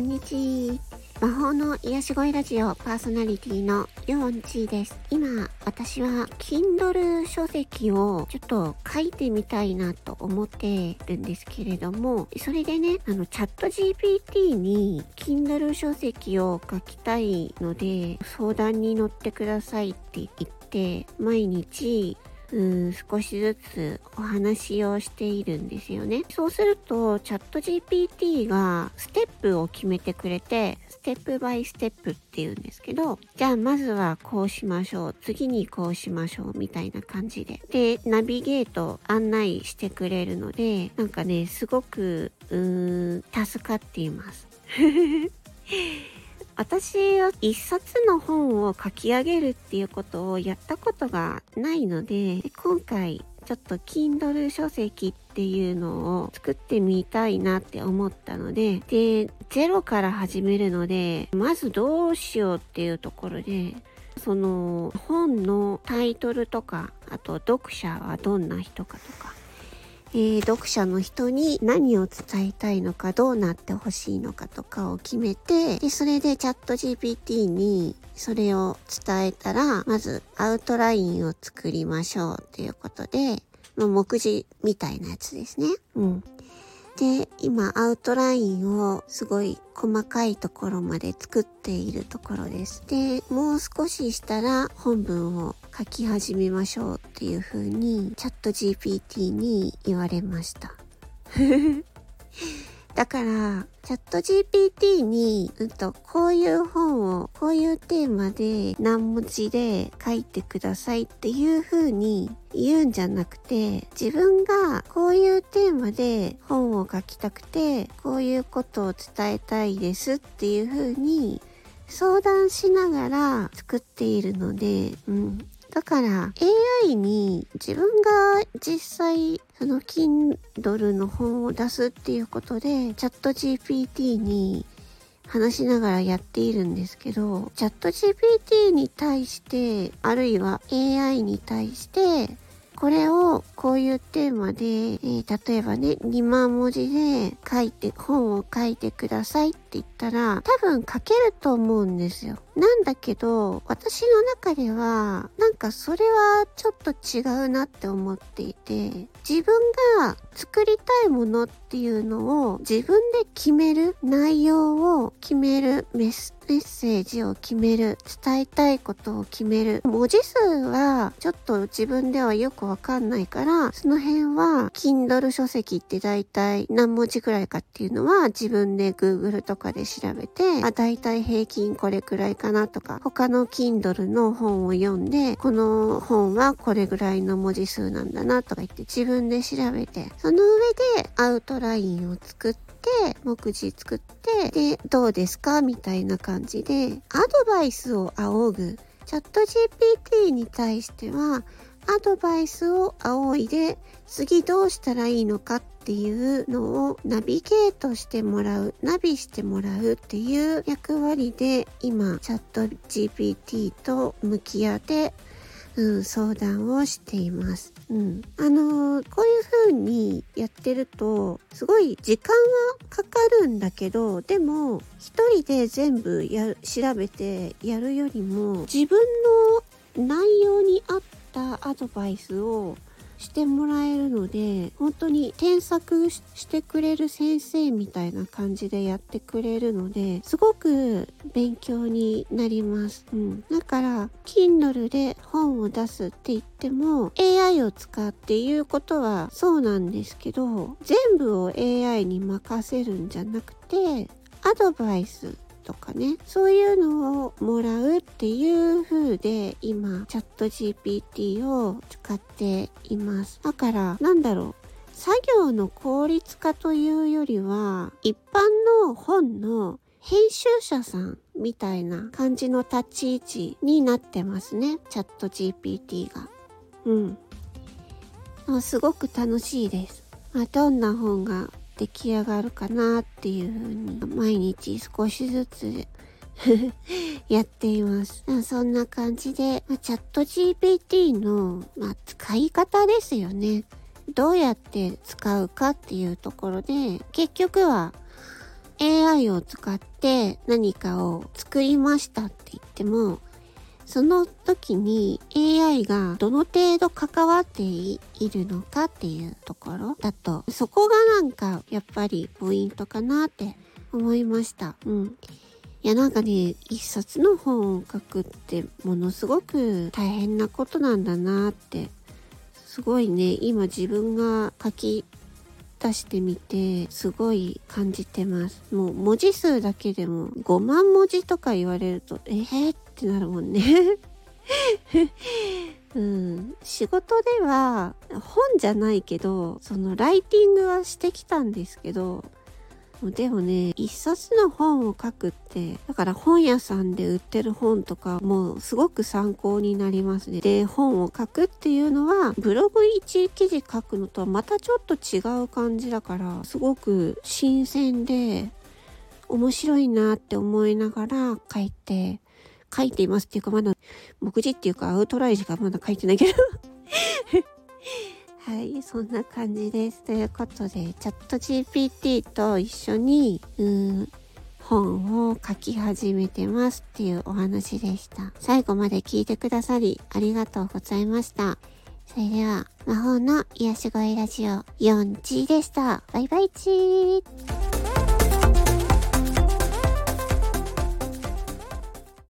んにちは。魔法の癒し声ラジオパーソナリティのヨンチーです。今、私は Kindle 書籍をちょっと書いてみたいなと思ってるんですけれども、それでね、あの、チャット GPT に Kindle 書籍を書きたいので、相談に乗ってくださいって言って、毎日うん少しずつお話をしているんですよね。そうすると、チャット GPT がステップを決めてくれて、ステップバイステップっていうんですけど、じゃあまずはこうしましょう。次にこうしましょう。みたいな感じで。で、ナビゲート案内してくれるので、なんかね、すごく、うん、助かっています。私は一冊の本を書き上げるっていうことをやったことがないので、今回ちょっと Kindle 書籍っていうのを作ってみたいなって思ったので、で、ゼロから始めるので、まずどうしようっていうところで、その本のタイトルとか、あと読者はどんな人かとか、えー、読者の人に何を伝えたいのか、どうなってほしいのかとかを決めて、で、それでチャット GPT にそれを伝えたら、まずアウトラインを作りましょうっていうことで、まあ、目次みたいなやつですね。うん。で、今アウトラインをすごい細かいところまで作っているところです。で、もう少ししたら本文を書き始めましょうっていう風にチャット GPT に言われました。だから、チャット GPT に、うんと、こういう本を、こういうテーマで何文字で書いてくださいっていう風に言うんじゃなくて、自分がこういうテーマで本を書きたくて、こういうことを伝えたいですっていう風に相談しながら作っているので、うん、だから AI に自分が実際その Kindle の本を出すっていうことでチャット GPT に話しながらやっているんですけど、チャット GPT に対して、あるいは AI に対して、これをこういうテーマで、えー、例えばね、2万文字で書いて、本を書いてください言ったら、多分書けると思うんですよ。なんだけど、私の中では、なんかそれはちょっと違うなって思っていて、自分が作りたいものっていうのを自分で決める、内容を決める、メスメッセージを決める、伝えたいことを決める。文字数はちょっと自分ではよくわかんないから、その辺は Kindle 書籍って大体何文字くらいかっていうのは自分で Google とかかで調べて、あ、大体平均これくらいかなとか、他の Kindle の本を読んで、この本はこれぐらいの文字数なんだなとか言って自分で調べて、その上でアウトラインを作って、目次作って、で、どうですかみたいな感じで、アドバイスを仰ぐ。チャット GPT に対しては、アドバイスを仰いで、次どうしたらいいのかっていうのをナビゲートしてもらう、ナビしてもらうっていう役割で、今、チャット GPT と向き合ってうん、相談をしています。うん。あのー、こういう風にやってると、すごい時間はかかるんだけど、でも、一人で全部や、調べてやるよりも、自分の内アドバイスをしてもらえるので、本当に添削してくれる先生みたいな感じでやってくれるので、すごく勉強になります。うん。だから、Kindle で本を出すって言っても、AI を使っていうことはそうなんですけど、全部を AI に任せるんじゃなくて、アドバイスとかね、そういうのをもらうっていう風で今、チャット GPT を使っています。だから、なんだろう。作業の効率化というよりは、一般の本の編集者さんみたいな感じの立ち位置になってますね。チャット GPT が。うん。すごく楽しいです。まあ、どんな本が出来上がるかなっていう風に毎日少しずつ やっています。そんな感じで、まチャット GPT の、まあ、使い方ですよね。どうやって使うかっていうところで、結局は AI を使って何かを作りましたって言っても、その時に AI がどの程度関わっているのかっていうところだと、そこがなんかやっぱりポイントかなって思いました。うん。いやなんかね、一冊の本を書くってものすごく大変なことなんだなって、すごいね、今自分が書き出してみて、すごい感じてます。もう文字数だけでも5万文字とか言われると、えーってなるもんね。うん、仕事では本じゃないけど、そのライティングはしてきたんですけど、でもね、一冊の本を書くって、だから本屋さんで売ってる本とかもすごく参考になりますね。で、本を書くっていうのは、ブログ1記事書くのとはまたちょっと違う感じだから、すごく新鮮で、面白いなって思いながら書いて、書いていますっていうかまだ、目次っていうかアウトラインしかまだ書いてないけどはい、そんな感じです。ということで、チャット GPT と一緒に、うん、本を書き始めてますっていうお話でした。最後まで聞いてくださりありがとうございました。それでは、魔法の癒し声ラジオ4 g でした。バイバイチー